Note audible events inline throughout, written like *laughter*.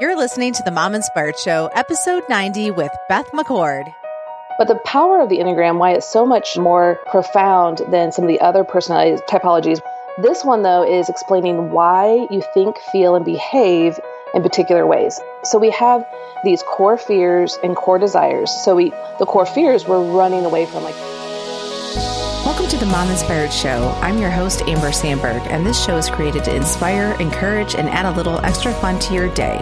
You're listening to the Mom Inspired Show, episode 90 with Beth McCord. But the power of the Enneagram, why it's so much more profound than some of the other personality typologies. This one, though, is explaining why you think, feel, and behave in particular ways. So we have these core fears and core desires. So we, the core fears, we're running away from, like Welcome to the Mom Inspired Show. I'm your host, Amber Sandberg, and this show is created to inspire, encourage, and add a little extra fun to your day.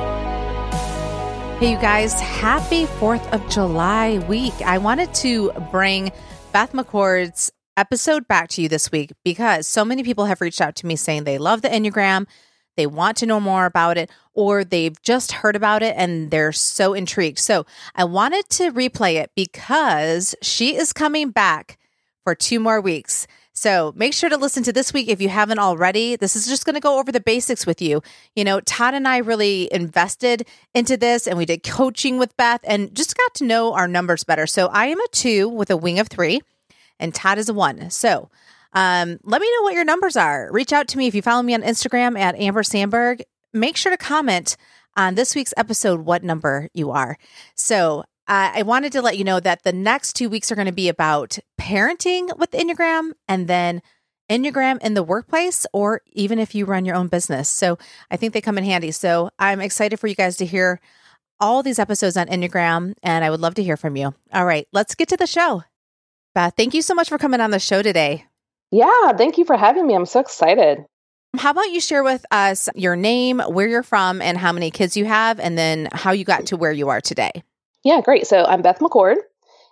Hey, you guys, happy 4th of July week. I wanted to bring Beth McCord's episode back to you this week because so many people have reached out to me saying they love the Enneagram, they want to know more about it, or they've just heard about it and they're so intrigued. So I wanted to replay it because she is coming back for two more weeks. So make sure to listen to this week if you haven't already. This is just going to go over the basics with you. You know, Todd and I really invested into this and we did coaching with Beth and just got to know our numbers better. So I am a two with a wing of three and Todd is a one. So um, let me know what your numbers are. Reach out to me if you follow me on Instagram at Amber Sandberg. Make sure to comment on this week's episode what number you are. So uh, I wanted to let you know that the next two weeks are going to be about parenting with Enneagram and then Enneagram in the workplace, or even if you run your own business. So I think they come in handy. So I'm excited for you guys to hear all these episodes on Enneagram, and I would love to hear from you. All right, let's get to the show. Beth, thank you so much for coming on the show today. Yeah, thank you for having me. I'm so excited. How about you share with us your name, where you're from, and how many kids you have, and then how you got to where you are today? Yeah, great. So I'm Beth McCord,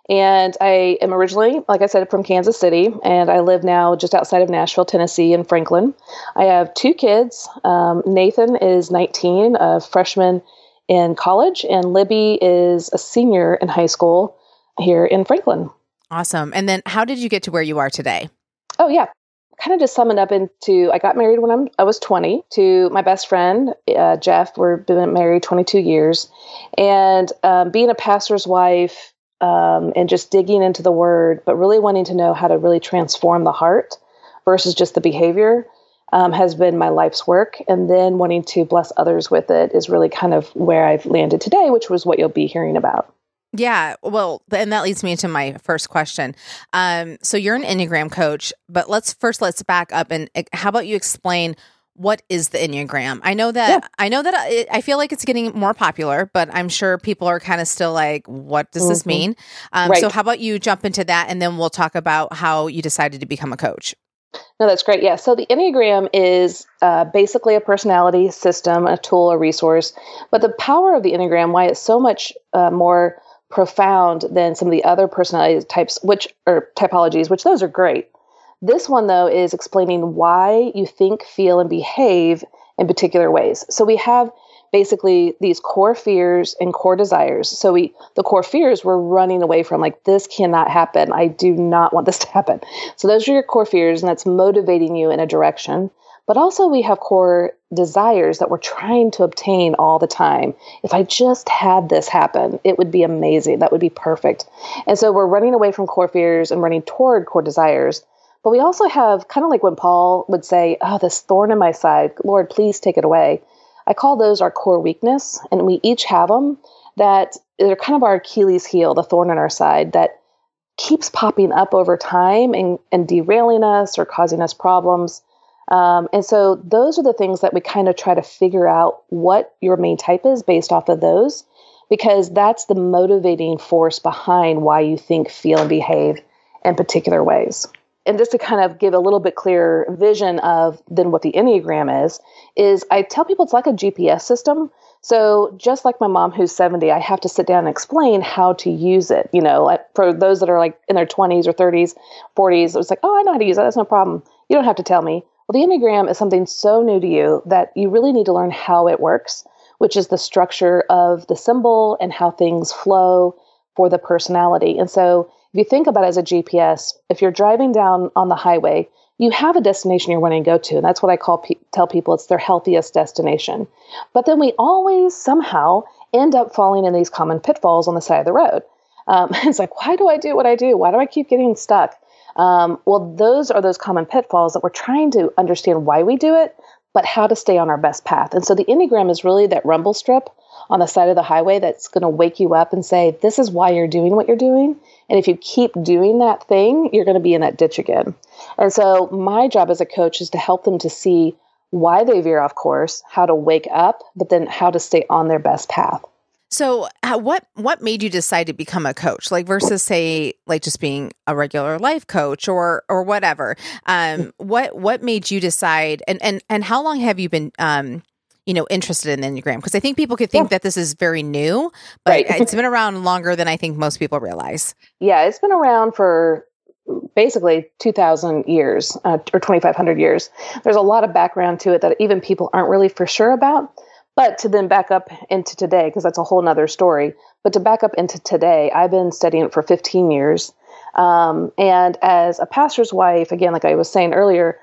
and I am originally, like I said, from Kansas City, and I live now just outside of Nashville, Tennessee, in Franklin. I have two kids. Um, Nathan is 19, a freshman in college, and Libby is a senior in high school here in Franklin. Awesome. And then how did you get to where you are today? Oh, yeah kind of just sum it up into I got married when I'm I was 20 to my best friend uh, Jeff. We've been married 22 years, and um, being a pastor's wife um, and just digging into the Word, but really wanting to know how to really transform the heart versus just the behavior. Um, has been my life's work, and then wanting to bless others with it is really kind of where I've landed today, which was what you'll be hearing about. Yeah, well, and that leads me into my first question. Um, so you're an Enneagram coach, but let's first let's back up and eh, how about you explain what is the Enneagram? I know that yeah. I know that I, I, feel like it's getting more popular, but I'm sure people are kind of still like, what does mm-hmm. this mean? Um, right. So how about you jump into that, and then we'll talk about how you decided to become a coach. No, that's great. Yeah. So the Enneagram is uh, basically a personality system, a tool, a resource. But the power of the Enneagram, why it's so much uh, more profound than some of the other personality types, which are typologies, which those are great. This one, though, is explaining why you think, feel, and behave in particular ways. So we have basically these core fears and core desires. So we the core fears we're running away from like this cannot happen. I do not want this *laughs* to happen. So those are your core fears and that's motivating you in a direction. But also, we have core desires that we're trying to obtain all the time. If I just had this happen, it would be amazing. That would be perfect. And so we're running away from core fears and running toward core desires. But we also have kind of like when Paul would say, Oh, this thorn in my side, Lord, please take it away. I call those our core weakness. And we each have them that they're kind of our Achilles heel, the thorn in our side that keeps popping up over time and, and derailing us or causing us problems. Um, and so those are the things that we kind of try to figure out what your main type is based off of those, because that's the motivating force behind why you think, feel, and behave in particular ways. And just to kind of give a little bit clearer vision of then what the Enneagram is, is I tell people it's like a GPS system. So just like my mom who's 70, I have to sit down and explain how to use it. You know, for those that are like in their 20s or 30s, 40s, it's like, oh, I know how to use that. That's no problem. You don't have to tell me. Well, the Enneagram is something so new to you that you really need to learn how it works, which is the structure of the symbol and how things flow for the personality. And so, if you think about it as a GPS, if you're driving down on the highway, you have a destination you're wanting to go to, and that's what I call pe- tell people it's their healthiest destination. But then we always somehow end up falling in these common pitfalls on the side of the road. Um, *laughs* it's like, why do I do what I do? Why do I keep getting stuck? Um, well, those are those common pitfalls that we're trying to understand why we do it, but how to stay on our best path. And so the Enneagram is really that rumble strip on the side of the highway that's going to wake you up and say, This is why you're doing what you're doing. And if you keep doing that thing, you're going to be in that ditch again. And so, my job as a coach is to help them to see why they veer off course, how to wake up, but then how to stay on their best path. So, uh, what what made you decide to become a coach, like versus say, like just being a regular life coach or or whatever? Um, what what made you decide, and and and how long have you been, um, you know, interested in enneagram? Because I think people could think yeah. that this is very new, but right. it's been around longer than I think most people realize. Yeah, it's been around for basically 2000 years uh, or 2500 years there's a lot of background to it that even people aren't really for sure about but to then back up into today, because that's a whole nother story, but to back up into today, I've been studying it for 15 years. Um, and as a pastor's wife, again, like I was saying earlier,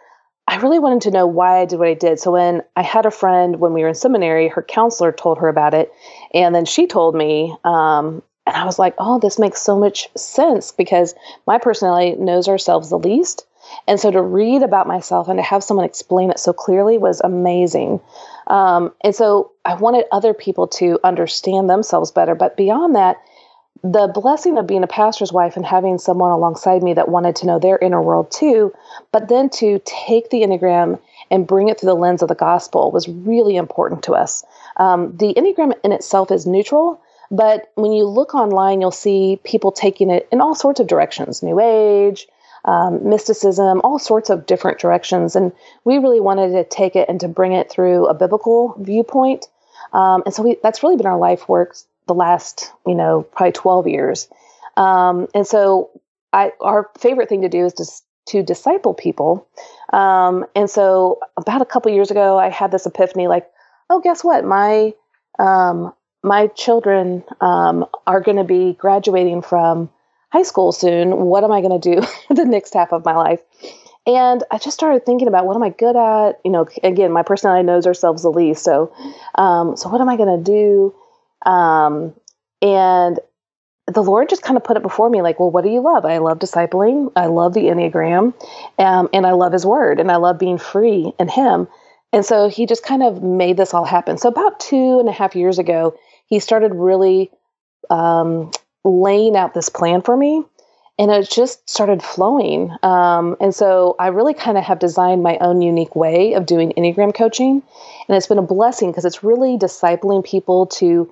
I really wanted to know why I did what I did. So when I had a friend when we were in seminary, her counselor told her about it. And then she told me, um, and I was like, oh, this makes so much sense because my personality knows ourselves the least. And so to read about myself and to have someone explain it so clearly was amazing. Um, and so I wanted other people to understand themselves better. But beyond that, the blessing of being a pastor's wife and having someone alongside me that wanted to know their inner world too, but then to take the Enneagram and bring it through the lens of the gospel was really important to us. Um, the Enneagram in itself is neutral, but when you look online, you'll see people taking it in all sorts of directions New Age, um, mysticism, all sorts of different directions. And we really wanted to take it and to bring it through a biblical viewpoint. Um, and so we, that's really been our life work the last, you know, probably 12 years. Um, and so I, our favorite thing to do is to, to disciple people. Um, and so about a couple years ago, I had this epiphany like, oh, guess what? My, um, my children um, are going to be graduating from high school soon. What am I going to do *laughs* the next half of my life? And I just started thinking about what am I good at? You know, again, my personality knows ourselves the least. So, um, so what am I going to do? Um, and the Lord just kind of put it before me, like, well, what do you love? I love discipling. I love the Enneagram, um, and I love His Word, and I love being free in Him. And so He just kind of made this all happen. So about two and a half years ago, He started really um, laying out this plan for me and it just started flowing. Um, and so I really kind of have designed my own unique way of doing Enneagram coaching. And it's been a blessing because it's really discipling people to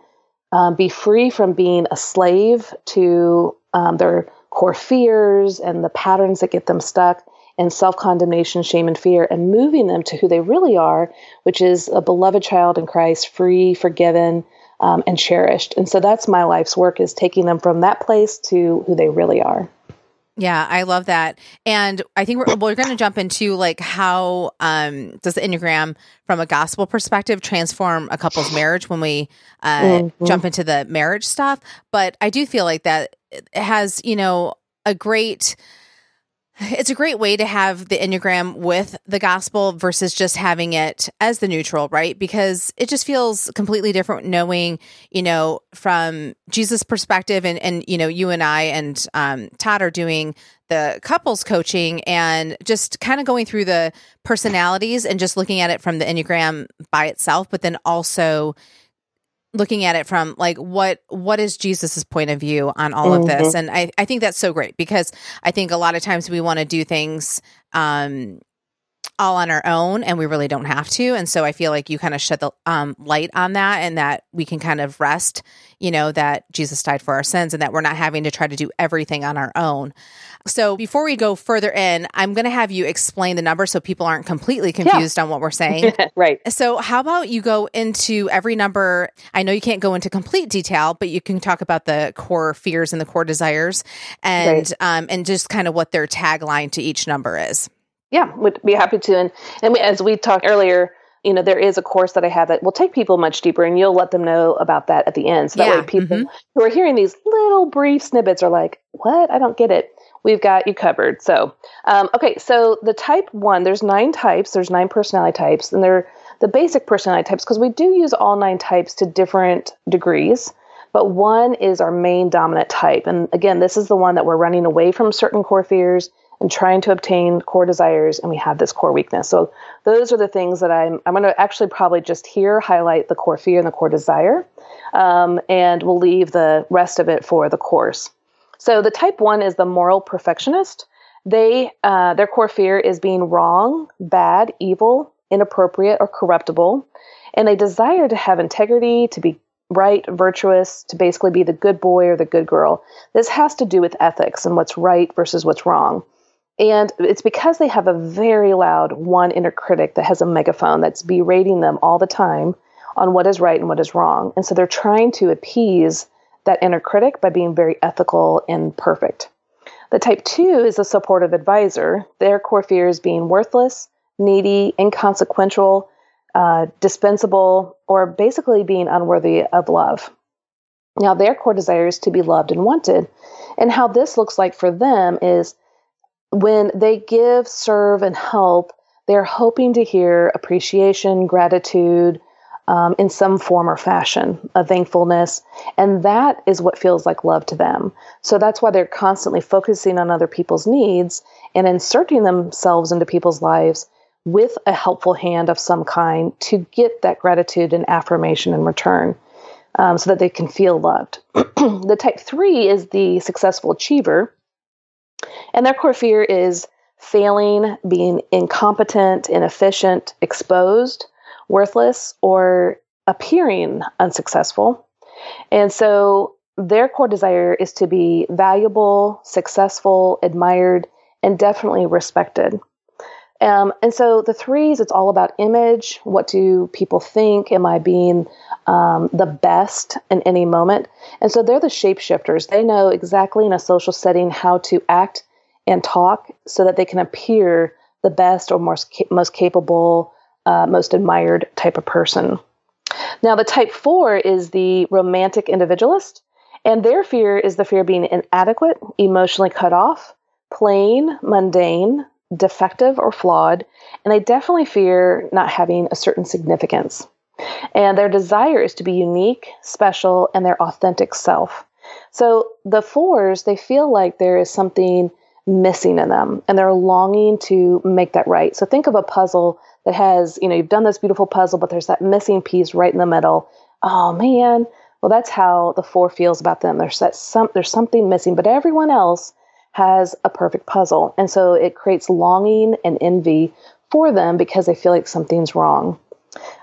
um, be free from being a slave to um, their core fears and the patterns that get them stuck and self condemnation, shame, and fear, and moving them to who they really are, which is a beloved child in Christ, free, forgiven, um, and cherished. And so that's my life's work is taking them from that place to who they really are. Yeah, I love that. And I think we're, we're going to jump into like how um, does the Enneagram from a gospel perspective transform a couple's marriage when we uh, mm-hmm. jump into the marriage stuff. But I do feel like that has, you know, a great it's a great way to have the Enneagram with the gospel versus just having it as the neutral, right? Because it just feels completely different knowing, you know, from Jesus' perspective and, and you know, you and I and um, Todd are doing the couples coaching and just kind of going through the personalities and just looking at it from the Enneagram by itself, but then also looking at it from like what what is jesus's point of view on all mm-hmm. of this mm-hmm. and I, I think that's so great because i think a lot of times we want to do things um all on our own and we really don't have to and so i feel like you kind of shed the um, light on that and that we can kind of rest you know that jesus died for our sins and that we're not having to try to do everything on our own so before we go further in, I'm going to have you explain the number so people aren't completely confused yeah. on what we're saying. *laughs* right. So how about you go into every number? I know you can't go into complete detail, but you can talk about the core fears and the core desires and right. um, and just kind of what their tagline to each number is. Yeah, would be happy to. And, and as we talked earlier, you know, there is a course that I have that will take people much deeper, and you'll let them know about that at the end. So that yeah. way, people mm-hmm. who are hearing these little brief snippets are like, "What? I don't get it." We've got you covered. So, um, okay, so the type one, there's nine types, there's nine personality types, and they're the basic personality types because we do use all nine types to different degrees. But one is our main dominant type. And again, this is the one that we're running away from certain core fears and trying to obtain core desires, and we have this core weakness. So those are the things that I'm I'm going to actually probably just here highlight the core fear and the core desire, um, and we'll leave the rest of it for the course. So the type one is the moral perfectionist. They uh, their core fear is being wrong, bad, evil, inappropriate, or corruptible, and they desire to have integrity, to be right, virtuous, to basically be the good boy or the good girl. This has to do with ethics and what's right versus what's wrong. And it's because they have a very loud one inner critic that has a megaphone that's berating them all the time on what is right and what is wrong. And so they're trying to appease that inner critic by being very ethical and perfect. The type two is a supportive advisor. Their core fear is being worthless, needy, inconsequential, uh, dispensable, or basically being unworthy of love. Now, their core desire is to be loved and wanted. And how this looks like for them is when they give, serve, and help, they're hoping to hear appreciation, gratitude um, in some form or fashion, a thankfulness. And that is what feels like love to them. So that's why they're constantly focusing on other people's needs and inserting themselves into people's lives with a helpful hand of some kind to get that gratitude and affirmation in return. Um, so that they can feel loved. *clears throat* the type three is the successful achiever and their core fear is failing, being incompetent, inefficient, exposed, worthless, or appearing unsuccessful. And so their core desire is to be valuable, successful, admired, and definitely respected. Um, and so the threes, it's all about image. What do people think? Am I being um, the best in any moment? And so they're the shapeshifters. They know exactly in a social setting how to act and talk so that they can appear the best or most, most capable, uh, most admired type of person. Now, the type four is the romantic individualist, and their fear is the fear of being inadequate, emotionally cut off, plain, mundane, defective, or flawed, and they definitely fear not having a certain significance. And their desire is to be unique, special, and their authentic self. So the fours, they feel like there is something missing in them and they're longing to make that right. So think of a puzzle that has, you know, you've done this beautiful puzzle, but there's that missing piece right in the middle. Oh man. Well, that's how the four feels about them. There's that some there's something missing, but everyone else has a perfect puzzle. And so it creates longing and envy for them because they feel like something's wrong.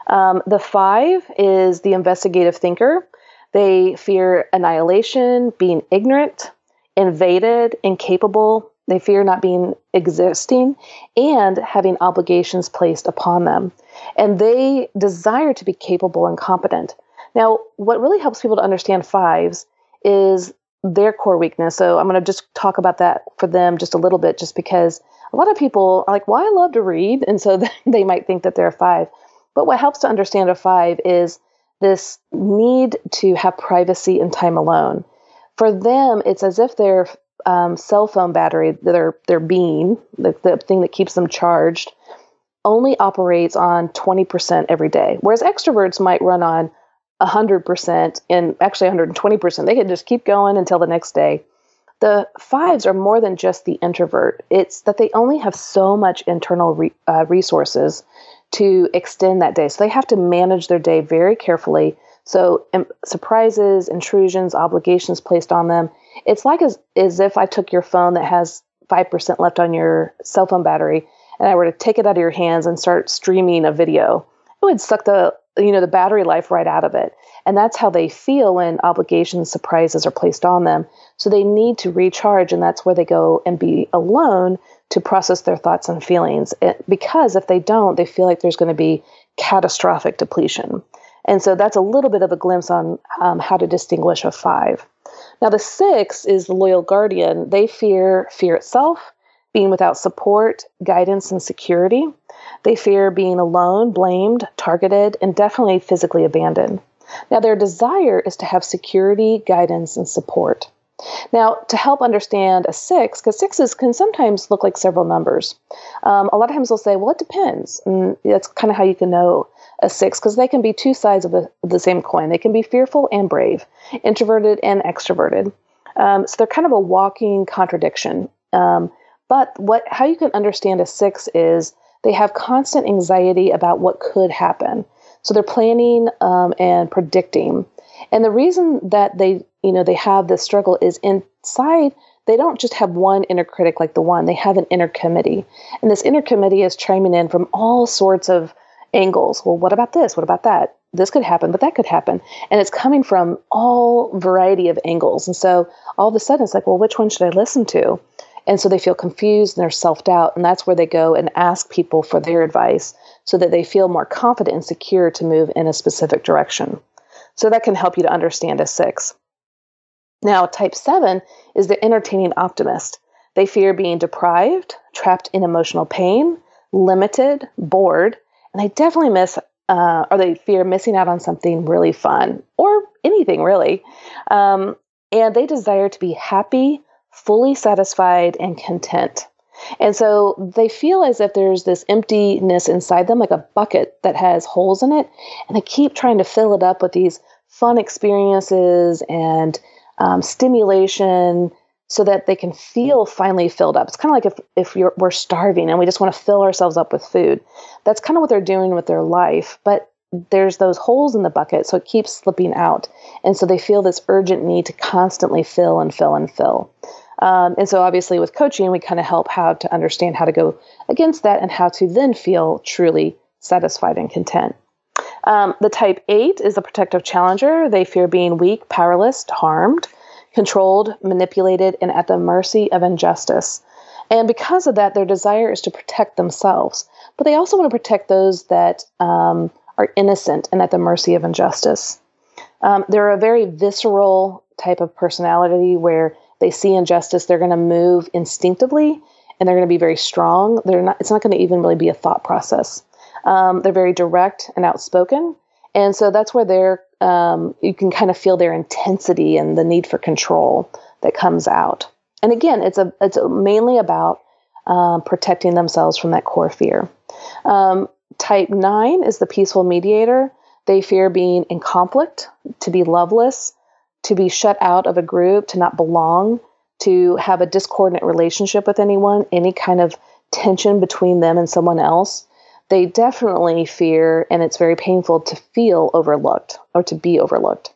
Um, the five is the investigative thinker. They fear annihilation, being ignorant, invaded, incapable. They fear not being existing and having obligations placed upon them. And they desire to be capable and competent. Now, what really helps people to understand fives is their core weakness. So I'm going to just talk about that for them just a little bit, just because a lot of people are like, well, I love to read. And so *laughs* they might think that they're a five. But what helps to understand a five is this need to have privacy and time alone for them, it's as if their um, cell phone battery, their their being, the, the thing that keeps them charged, only operates on 20% every day. Whereas extroverts might run on 100% and actually 120%. They can just keep going until the next day. The fives are more than just the introvert. It's that they only have so much internal re, uh, resources to extend that day. So they have to manage their day very carefully so um, surprises, intrusions, obligations placed on them. It's like as, as if I took your phone that has 5% left on your cell phone battery and I were to take it out of your hands and start streaming a video. It would suck the you know the battery life right out of it. And that's how they feel when obligations, surprises are placed on them. So they need to recharge and that's where they go and be alone to process their thoughts and feelings. It, because if they don't, they feel like there's going to be catastrophic depletion. And so that's a little bit of a glimpse on um, how to distinguish a five. Now, the six is the loyal guardian. They fear fear itself, being without support, guidance, and security. They fear being alone, blamed, targeted, and definitely physically abandoned. Now, their desire is to have security, guidance, and support. Now, to help understand a six, because sixes can sometimes look like several numbers, um, a lot of times they'll say, well, it depends. And that's kind of how you can know a six because they can be two sides of, the same coin. They can be fearful and brave, introverted and extroverted. Um, so they're kind of a walking contradiction. Um, But what how you can understand a six is they have constant anxiety about what could happen. So they're planning um, and predicting. And the reason that they, you know, they have this struggle is inside they don't just have one inner critic like the one, they have an inner committee. And this inner committee is chiming in from all sorts of angles. Well, what about this? What about that? This could happen, but that could happen. And it's coming from all variety of angles. And so all of a sudden it's like, well, which one should I listen to? And so they feel confused and they're self doubt. And that's where they go and ask people for their advice so that they feel more confident and secure to move in a specific direction. So that can help you to understand a six. Now, type seven is the entertaining optimist. They fear being deprived, trapped in emotional pain, limited, bored, and they definitely miss uh, or they fear missing out on something really fun or anything really. Um, and they desire to be happy, fully satisfied, and content. And so they feel as if there's this emptiness inside them, like a bucket that has holes in it. And they keep trying to fill it up with these fun experiences and um, stimulation so that they can feel finally filled up. It's kind of like if, if we're starving and we just want to fill ourselves up with food. That's kind of what they're doing with their life. But there's those holes in the bucket, so it keeps slipping out. And so they feel this urgent need to constantly fill and fill and fill. Um, and so, obviously, with coaching, we kind of help how to understand how to go against that and how to then feel truly satisfied and content. Um, the type 8 is the protective challenger. They fear being weak, powerless, harmed, controlled, manipulated, and at the mercy of injustice. And because of that, their desire is to protect themselves. But they also want to protect those that um, are innocent and at the mercy of injustice. Um, they're a very visceral type of personality where they see injustice, they're going to move instinctively and they're going to be very strong. They're not, it's not going to even really be a thought process. Um, they're very direct and outspoken. And so that's where they're, um, you can kind of feel their intensity and the need for control that comes out. And again, it's a, it's mainly about um, protecting themselves from that core fear. Um, type nine is the peaceful mediator. They fear being in conflict, to be loveless, to be shut out of a group, to not belong, to have a discordant relationship with anyone, any kind of tension between them and someone else. They definitely fear, and it's very painful to feel overlooked or to be overlooked.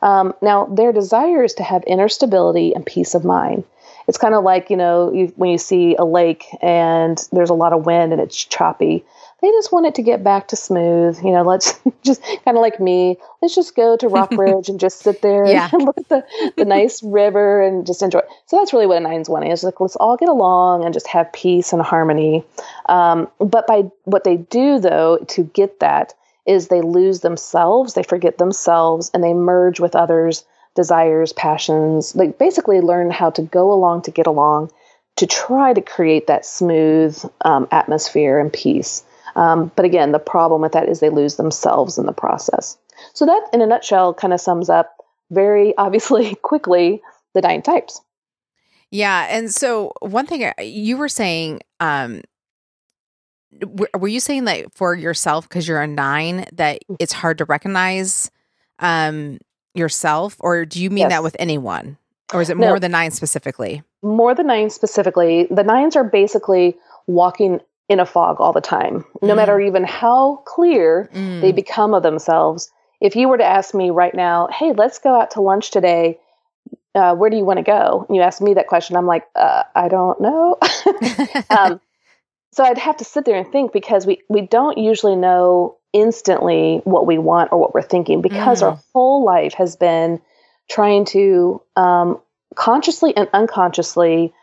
Um, now, their desire is to have inner stability and peace of mind. It's kind of like, you know, you, when you see a lake and there's a lot of wind and it's choppy they just want it to get back to smooth. You know, let's *laughs* just kind of like me, let's just go to Rockbridge *laughs* and just sit there yeah. *laughs* and look at the, the nice river and just enjoy. So that's really what a nine's wanting is like, let's all get along and just have peace and harmony. Um, but by what they do though, to get that is they lose themselves, they forget themselves and they merge with others' desires, passions. They basically learn how to go along to get along to try to create that smooth um, atmosphere and peace. Um, but again, the problem with that is they lose themselves in the process. So that, in a nutshell, kind of sums up very *laughs* obviously quickly the nine types. Yeah, and so one thing uh, you were saying, um, were you saying that for yourself because you're a nine that mm. it's hard to recognize um, yourself, or do you mean yes. that with anyone, or is it more no, the nine specifically? More the nine specifically. The nines are basically walking in a fog all the time, no mm. matter even how clear mm. they become of themselves. If you were to ask me right now, hey, let's go out to lunch today, uh, where do you want to go? And you ask me that question, I'm like, uh, I don't know. *laughs* um, so I'd have to sit there and think because we, we don't usually know instantly what we want or what we're thinking because mm. our whole life has been trying to um, consciously and unconsciously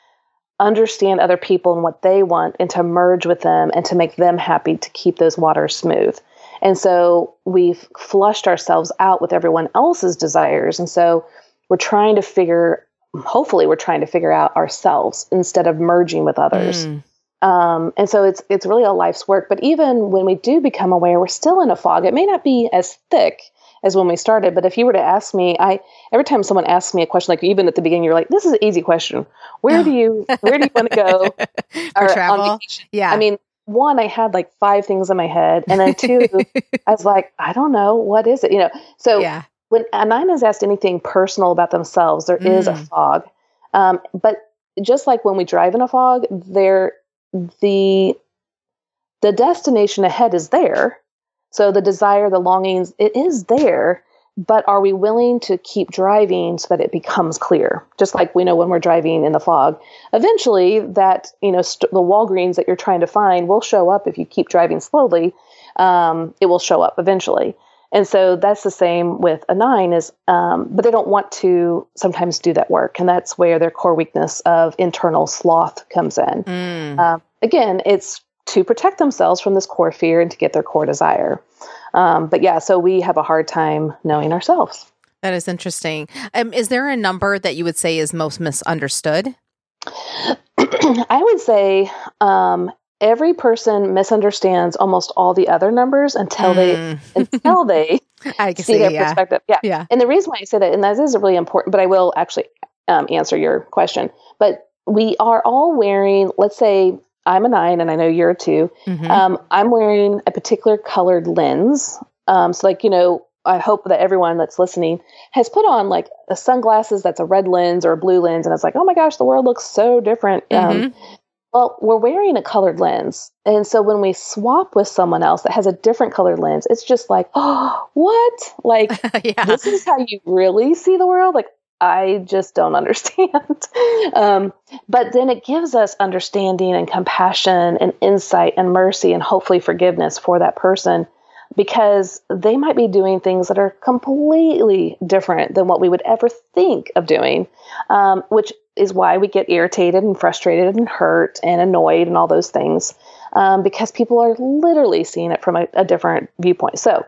understand other people and what they want and to merge with them and to make them happy to keep those waters smooth. And so we've flushed ourselves out with everyone else's desires. And so we're trying to figure, hopefully, we're trying to figure out ourselves instead of merging with others. Mm. Um, and so it's it's really a life's work. But even when we do become aware, we're still in a fog. It may not be as thick as when we started. But if you were to ask me, I every time someone asks me a question, like even at the beginning, you're like, "This is an easy question. Where do you where do you want to go *laughs* for travel?" Yeah, I mean, one, I had like five things in my head, and then two, *laughs* I was like, I don't know, what is it? You know, so yeah. when a nine has asked anything personal about themselves, there mm. is a mm. fog. Um, but just like when we drive in a fog, there the the destination ahead is there. So the desire, the longings, it is there, but are we willing to keep driving so that it becomes clear? Just like we know when we're driving in the fog, eventually that you know st- the Walgreens that you're trying to find will show up if you keep driving slowly. Um, it will show up eventually. And so that's the same with a nine is, um, but they don't want to sometimes do that work. And that's where their core weakness of internal sloth comes in. Mm. Uh, again, it's to protect themselves from this core fear and to get their core desire. Um, but yeah, so we have a hard time knowing ourselves. That is interesting. Um, is there a number that you would say is most misunderstood? *clears throat* I would say um, every person misunderstands almost all the other numbers until mm. *laughs* they until they see, see their yeah. perspective. Yeah. yeah. And the reason why I say that, and that is really important, but I will actually um, answer your question. But we are all wearing, let's say I'm a nine and I know you're a 2 mm-hmm. um, I'm wearing a particular colored lens. Um, so like, you know, I hope that everyone that's listening has put on like a sunglasses that's a red lens or a blue lens, and it's like, oh my gosh, the world looks so different. Um, mm-hmm. Well, we're wearing a colored lens. And so when we swap with someone else that has a different colored lens, it's just like, oh, *gasps* what? Like, *laughs* yeah. this is how you really see the world? Like, I just don't *laughs* understand. um, but then it gives us understanding and compassion and insight and mercy and hopefully forgiveness for that person because they might be doing things that are completely different than what we would ever think of doing, um, which is why we get irritated and frustrated and hurt and annoyed and all those things um, because people are literally seeing it from a, a different viewpoint. So,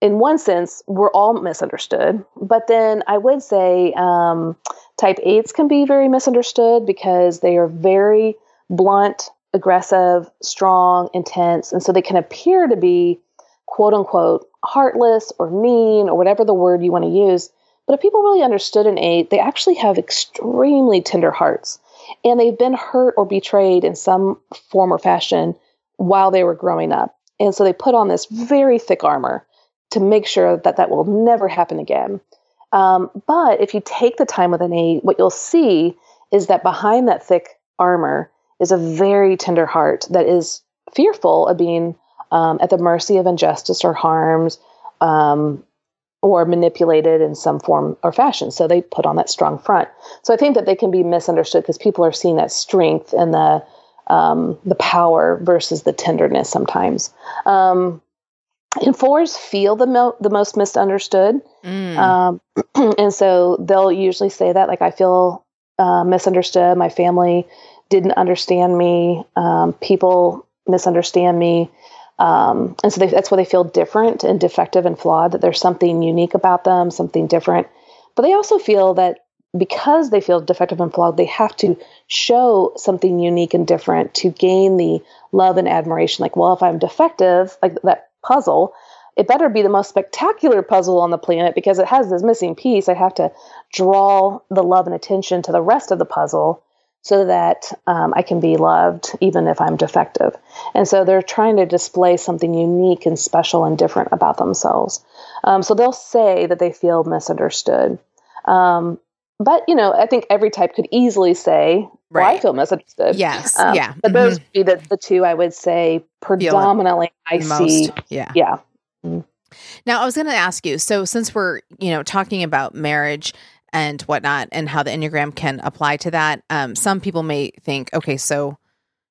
in one sense, we're all misunderstood. But then I would say um, type 8s can be very misunderstood because they are very blunt, aggressive, strong, intense. And so they can appear to be quote unquote heartless or mean or whatever the word you want to use. But if people really understood an eight, they actually have extremely tender hearts and they've been hurt or betrayed in some form or fashion while they were growing up. And so they put on this very thick armor to make sure that that will never happen again. Um, but if you take the time with an eight, what you'll see is that behind that thick armor is a very tender heart that is fearful of being um, at the mercy of injustice or harms, um, or manipulated in some form or fashion. So they put on that strong front. So I think that they can be misunderstood because people are seeing that strength and the um, the power versus the tenderness sometimes. Um, and fours feel the mo- the most misunderstood, mm. um, *clears throat* and so they'll usually say that like I feel uh, misunderstood. My family didn't understand me. Um, people misunderstand me. Um, and so they, that's why they feel different and defective and flawed, that there's something unique about them, something different. But they also feel that because they feel defective and flawed, they have to show something unique and different to gain the love and admiration. Like, well, if I'm defective, like that puzzle, it better be the most spectacular puzzle on the planet because it has this missing piece. I have to draw the love and attention to the rest of the puzzle so that um, I can be loved even if I'm defective. And so they're trying to display something unique and special and different about themselves. Um, so they'll say that they feel misunderstood. Um, but, you know, I think every type could easily say, right. well, I feel misunderstood. Yes. Um, yeah. But those mm-hmm. would be the, the two I would say predominantly I most. see. Yeah. Yeah. Mm-hmm. Now, I was going to ask you so, since we're, you know, talking about marriage, and whatnot and how the Enneagram can apply to that. Um, some people may think, okay, so,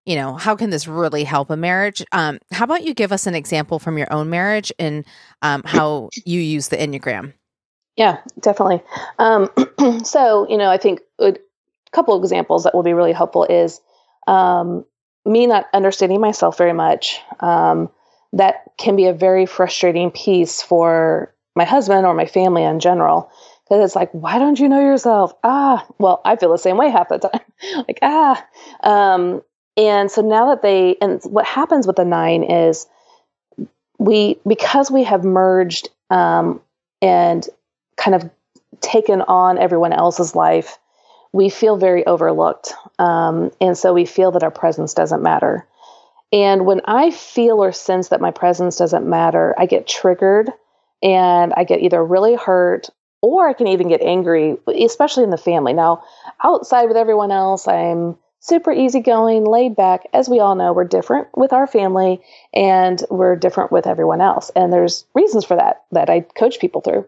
you know, how can this really help a marriage? Um, how about you give us an example from your own marriage and um, how you use the Enneagram? Yeah, definitely. Um, *clears throat* so, you know, I think a couple of examples that will be really helpful is um, me not understanding myself very much. Um, that can be a very frustrating piece for my husband or my family in general because it's like, why don't you know yourself? Ah, well, I feel the same way half the time. *laughs* like, ah. Um, and so now that they, and what happens with the nine is we, because we have merged um, and kind of taken on everyone else's life, we feel very overlooked. Um, and so we feel that our presence doesn't matter. And when I feel or sense that my presence doesn't matter, I get triggered and I get either really hurt or I can even get angry, especially in the family. Now, outside with everyone else, I'm super easygoing, laid back. As we all know, we're different with our family and we're different with everyone else. And there's reasons for that that I coach people through.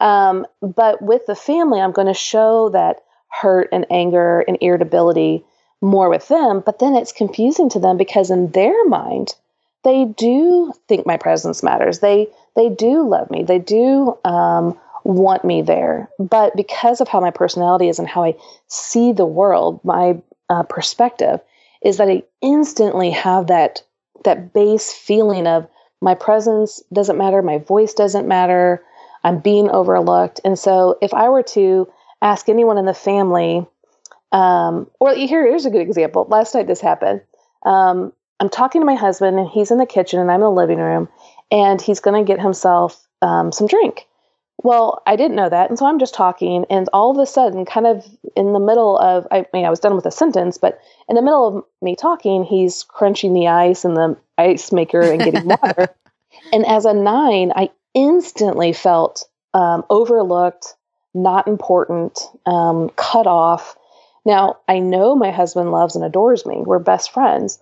Um, but with the family, I'm going to show that hurt and anger and irritability more with them. But then it's confusing to them because in their mind, they do think my presence matters. They they do love me. They do um, want me there. But because of how my personality is and how I see the world, my uh, perspective is that I instantly have that that base feeling of my presence doesn't matter, my voice doesn't matter, I'm being overlooked. And so if I were to ask anyone in the family, um, or here, here's a good example. Last night this happened. Um, I'm talking to my husband, and he's in the kitchen, and I'm in the living room, and he's going to get himself um, some drink. Well, I didn't know that. And so I'm just talking, and all of a sudden, kind of in the middle of, I mean, I was done with a sentence, but in the middle of me talking, he's crunching the ice in the ice maker and getting water. *laughs* and as a nine, I instantly felt um, overlooked, not important, um, cut off. Now, I know my husband loves and adores me. We're best friends,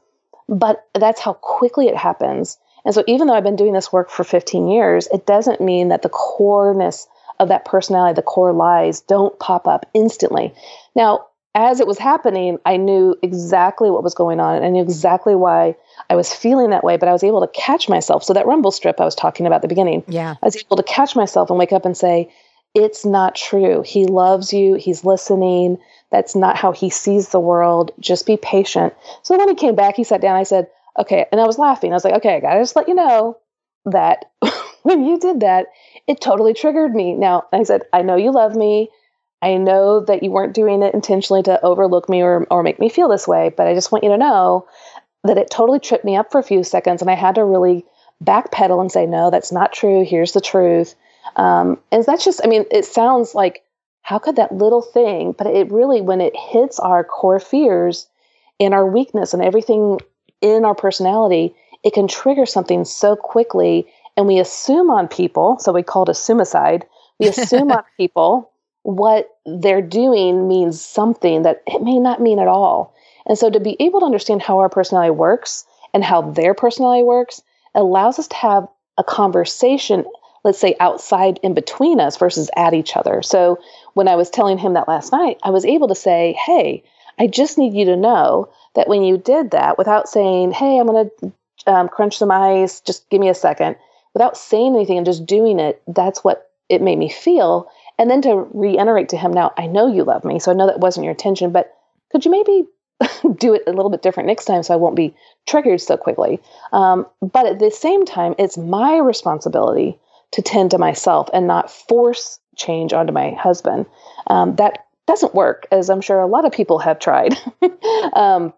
but that's how quickly it happens. And so, even though I've been doing this work for 15 years, it doesn't mean that the coreness of that personality, the core lies, don't pop up instantly. Now, as it was happening, I knew exactly what was going on and I knew exactly why I was feeling that way, but I was able to catch myself. So, that rumble strip I was talking about at the beginning, yeah. I was able to catch myself and wake up and say, It's not true. He loves you. He's listening. That's not how he sees the world. Just be patient. So, when he came back, he sat down. I said, Okay. And I was laughing. I was like, Okay, I got to just let you know that *laughs* when you did that, it totally triggered me. Now, I said, I know you love me. I know that you weren't doing it intentionally to overlook me or, or make me feel this way, but I just want you to know that it totally tripped me up for a few seconds. And I had to really backpedal and say, no, that's not true. Here's the truth. Um, and that's just, I mean, it sounds like, how could that little thing, but it really, when it hits our core fears and our weakness and everything in our personality, it can trigger something so quickly. And we assume on people, so we call it a suicide. We *laughs* assume on people what they're doing means something that it may not mean at all. And so to be able to understand how our personality works and how their personality works allows us to have a conversation, let's say outside in between us versus at each other. So when I was telling him that last night, I was able to say, Hey, I just need you to know that when you did that without saying, Hey, I'm going to um, crunch some ice, just give me a second, without saying anything and just doing it, that's what it made me feel. And then to reiterate to him, now I know you love me, so I know that wasn't your intention, but could you maybe *laughs* do it a little bit different next time so I won't be triggered so quickly? Um, but at the same time, it's my responsibility to tend to myself and not force change onto my husband. Um, that doesn't work, as I'm sure a lot of people have tried. *laughs* um,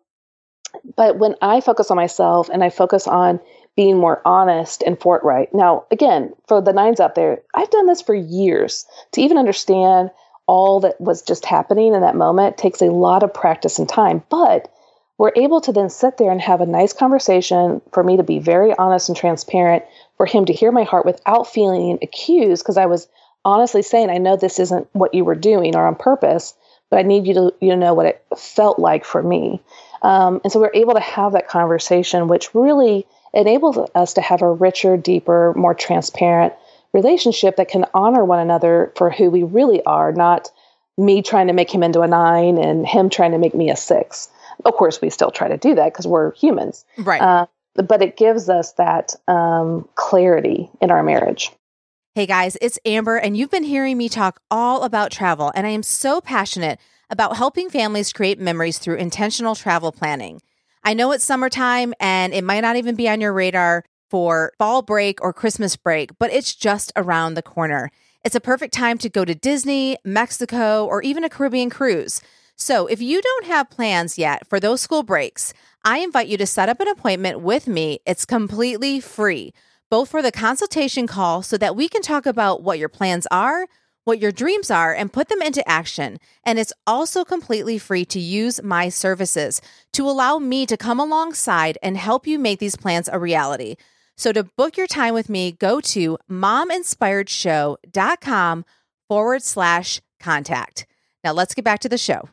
but when I focus on myself and I focus on being more honest and forthright. Now, again, for the nines out there, I've done this for years to even understand all that was just happening in that moment takes a lot of practice and time. But we're able to then sit there and have a nice conversation for me to be very honest and transparent, for him to hear my heart without feeling accused, because I was honestly saying, I know this isn't what you were doing or on purpose, but I need you to you to know what it felt like for me. Um, and so we're able to have that conversation, which really enables us to have a richer, deeper, more transparent relationship that can honor one another for who we really are, not me trying to make him into a nine and him trying to make me a six. Of course, we still try to do that because we're humans. Right. Uh, but it gives us that um, clarity in our marriage. Hey guys, it's Amber, and you've been hearing me talk all about travel, and I am so passionate about helping families create memories through intentional travel planning. I know it's summertime and it might not even be on your radar for fall break or Christmas break, but it's just around the corner. It's a perfect time to go to Disney, Mexico, or even a Caribbean cruise. So, if you don't have plans yet for those school breaks, I invite you to set up an appointment with me. It's completely free, both for the consultation call so that we can talk about what your plans are what your dreams are and put them into action. And it's also completely free to use my services to allow me to come alongside and help you make these plans a reality. So to book your time with me, go to mominspiredshow.com forward slash contact. Now let's get back to the show.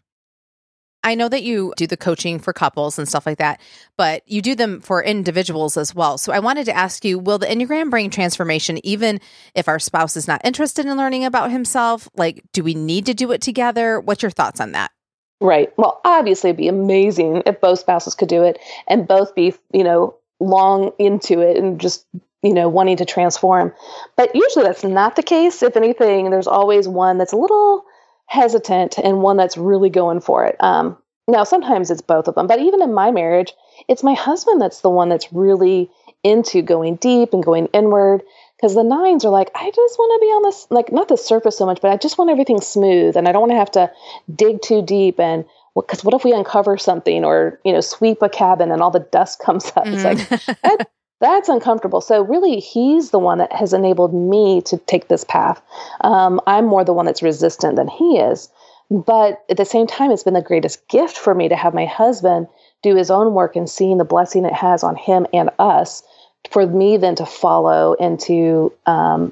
I know that you do the coaching for couples and stuff like that, but you do them for individuals as well. So I wanted to ask you will the Enneagram bring transformation even if our spouse is not interested in learning about himself? Like, do we need to do it together? What's your thoughts on that? Right. Well, obviously, it'd be amazing if both spouses could do it and both be, you know, long into it and just you know wanting to transform but usually that's not the case if anything there's always one that's a little hesitant and one that's really going for it um, now sometimes it's both of them but even in my marriage it's my husband that's the one that's really into going deep and going inward because the nines are like i just want to be on this like not the surface so much but i just want everything smooth and i don't want to have to dig too deep and because what if we uncover something or you know sweep a cabin and all the dust *laughs* comes up mm. it's like mm. that, that's uncomfortable. So really he's the one that has enabled me to take this path. Um, i'm more the one that's resistant than he is. But at the same time it's been the greatest gift for me to have my husband do his own work and seeing the blessing it has on him and us for me then to follow and to um,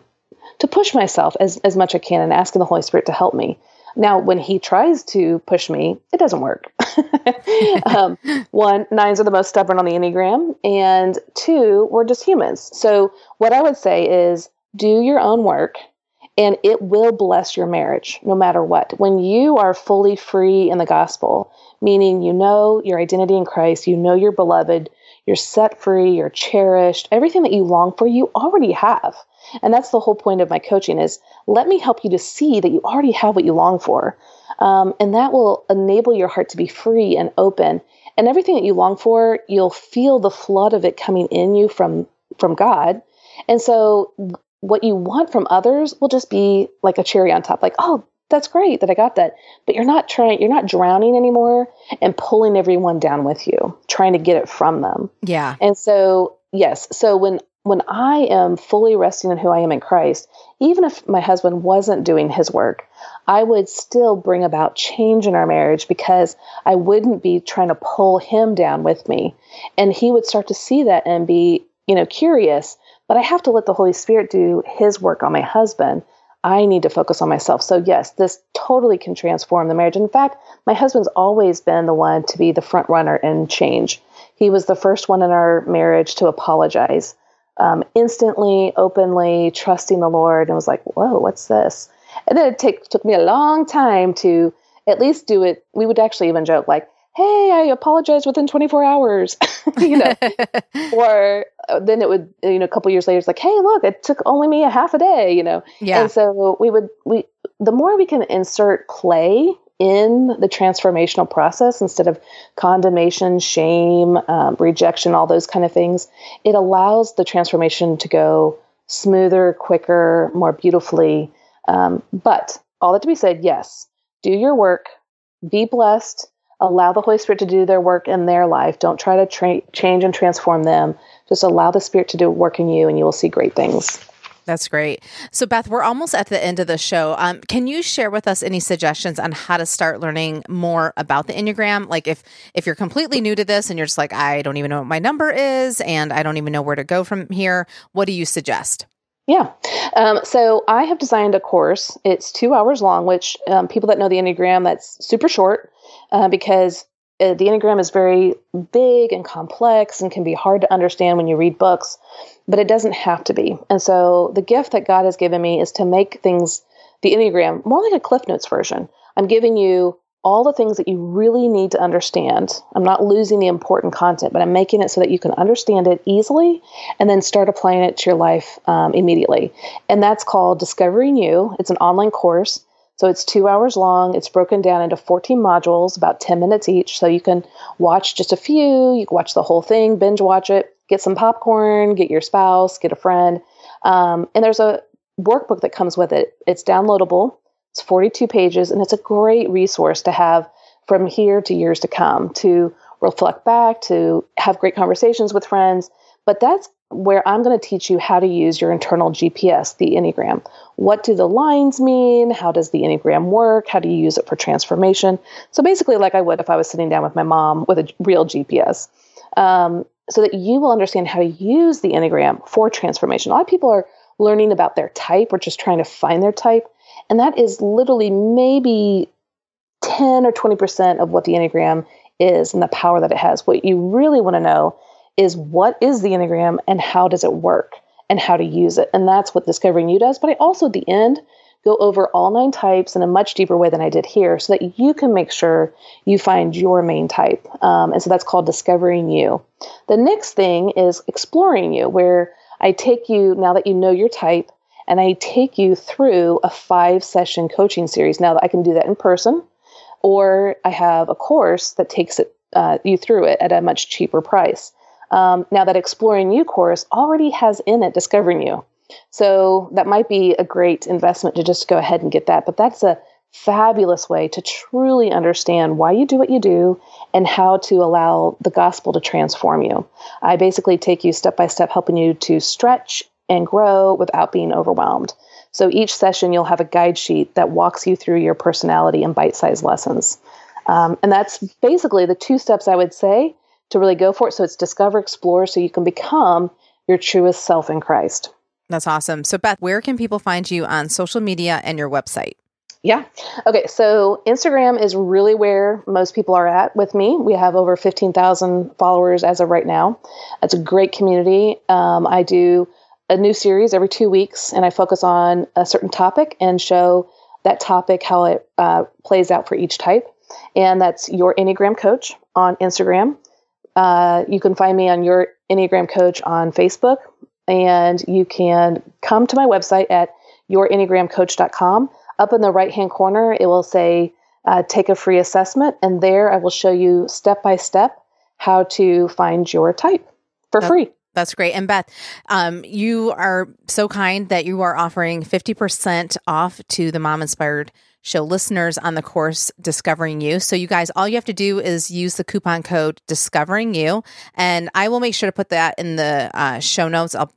to push myself as, as much as I can and asking the Holy Spirit to help me. Now, when he tries to push me, it doesn't work. *laughs* um, one, nines are the most stubborn on the Enneagram. And two, we're just humans. So, what I would say is do your own work and it will bless your marriage no matter what. When you are fully free in the gospel, meaning you know your identity in Christ, you know you're beloved, you're set free, you're cherished, everything that you long for, you already have. And that's the whole point of my coaching is let me help you to see that you already have what you long for. Um, and that will enable your heart to be free and open. And everything that you long for, you'll feel the flood of it coming in you from from God. And so what you want from others will just be like a cherry on top, like, oh, that's great that I got that. But you're not trying, you're not drowning anymore and pulling everyone down with you, trying to get it from them. Yeah. And so, yes. So when when I am fully resting in who I am in Christ, even if my husband wasn't doing his work, I would still bring about change in our marriage because I wouldn't be trying to pull him down with me. And he would start to see that and be, you know, curious. But I have to let the Holy Spirit do his work on my husband. I need to focus on myself. So, yes, this totally can transform the marriage. In fact, my husband's always been the one to be the front runner in change. He was the first one in our marriage to apologize um, instantly, openly trusting the Lord and was like, whoa, what's this? And then it take, took me a long time to at least do it. We would actually even joke, like, hey, I apologize within 24 hours, *laughs* you know, *laughs* or uh, then it would, you know, a couple years later, it's like, hey, look, it took only me a half a day, you know. Yeah. And so we would, we, the more we can insert play in the transformational process instead of condemnation, shame, um, rejection, all those kind of things, it allows the transformation to go smoother, quicker, more beautifully. Um, but all that to be said, yes, do your work, be blessed, allow the Holy Spirit to do their work in their life. Don't try to tra- change and transform them. Just allow the Spirit to do work in you, and you will see great things. That's great. So, Beth, we're almost at the end of the show. Um, can you share with us any suggestions on how to start learning more about the Enneagram? Like, if if you're completely new to this and you're just like, I don't even know what my number is, and I don't even know where to go from here, what do you suggest? Yeah. Um, so I have designed a course. It's two hours long, which um, people that know the Enneagram, that's super short uh, because uh, the Enneagram is very big and complex and can be hard to understand when you read books, but it doesn't have to be. And so the gift that God has given me is to make things, the Enneagram, more like a Cliff Notes version. I'm giving you all the things that you really need to understand. I'm not losing the important content, but I'm making it so that you can understand it easily and then start applying it to your life um, immediately. And that's called Discovering You. It's an online course. So it's two hours long. It's broken down into 14 modules, about 10 minutes each. So you can watch just a few, you can watch the whole thing, binge watch it, get some popcorn, get your spouse, get a friend. Um, and there's a workbook that comes with it. It's downloadable, it's 42 pages, and it's a great resource to have from here to years to come to reflect back, to have great conversations with friends. But that's where I'm going to teach you how to use your internal GPS, the Enneagram. What do the lines mean? How does the Enneagram work? How do you use it for transformation? So basically, like I would if I was sitting down with my mom with a real GPS, um, so that you will understand how to use the Enneagram for transformation. A lot of people are learning about their type or just trying to find their type. And that is literally maybe 10 or 20% of what the Enneagram is and the power that it has. What you really want to know is what is the Enneagram and how does it work and how to use it. And that's what Discovering You does. But I also, at the end, go over all nine types in a much deeper way than I did here so that you can make sure you find your main type. Um, and so that's called Discovering You. The next thing is Exploring You, where I take you, now that you know your type, and I take you through a five session coaching series. Now that I can do that in person, or I have a course that takes it uh, you through it at a much cheaper price. Um, now that Exploring You course already has in it Discovering You. So that might be a great investment to just go ahead and get that. But that's a fabulous way to truly understand why you do what you do and how to allow the gospel to transform you. I basically take you step by step, helping you to stretch and grow without being overwhelmed. So each session, you'll have a guide sheet that walks you through your personality in bite sized lessons. Um, and that's basically the two steps I would say to really go for it. So it's discover, explore, so you can become your truest self in Christ. That's awesome. So, Beth, where can people find you on social media and your website? Yeah. Okay. So Instagram is really where most people are at with me. We have over 15,000 followers as of right now. It's a great community. Um, I do a new series every two weeks, and I focus on a certain topic and show that topic how it uh, plays out for each type. And that's your Enneagram Coach on Instagram. Uh, you can find me on your Enneagram Coach on Facebook, and you can come to my website at yourenneagramcoach.com. Up in the right hand corner, it will say uh, take a free assessment, and there I will show you step by step how to find your type for free. That's great. And Beth, um, you are so kind that you are offering 50% off to the Mom Inspired Show listeners on the course Discovering You. So, you guys, all you have to do is use the coupon code Discovering You. And I will make sure to put that in the uh, show notes. I'll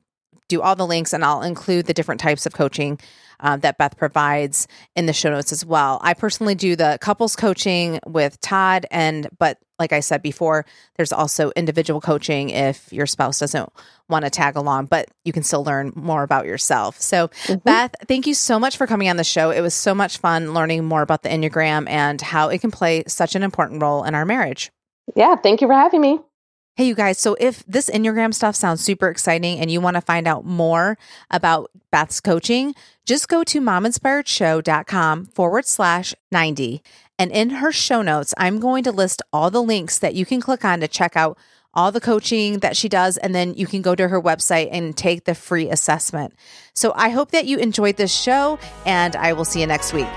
do all the links and I'll include the different types of coaching uh, that Beth provides in the show notes as well. I personally do the couples coaching with Todd, and but like I said before, there's also individual coaching if your spouse doesn't want to tag along, but you can still learn more about yourself. So, mm-hmm. Beth, thank you so much for coming on the show. It was so much fun learning more about the Enneagram and how it can play such an important role in our marriage. Yeah, thank you for having me. Hey, you guys. So, if this Enneagram stuff sounds super exciting and you want to find out more about Beth's coaching, just go to mominspiredshow.com forward slash 90. And in her show notes, I'm going to list all the links that you can click on to check out all the coaching that she does. And then you can go to her website and take the free assessment. So, I hope that you enjoyed this show, and I will see you next week.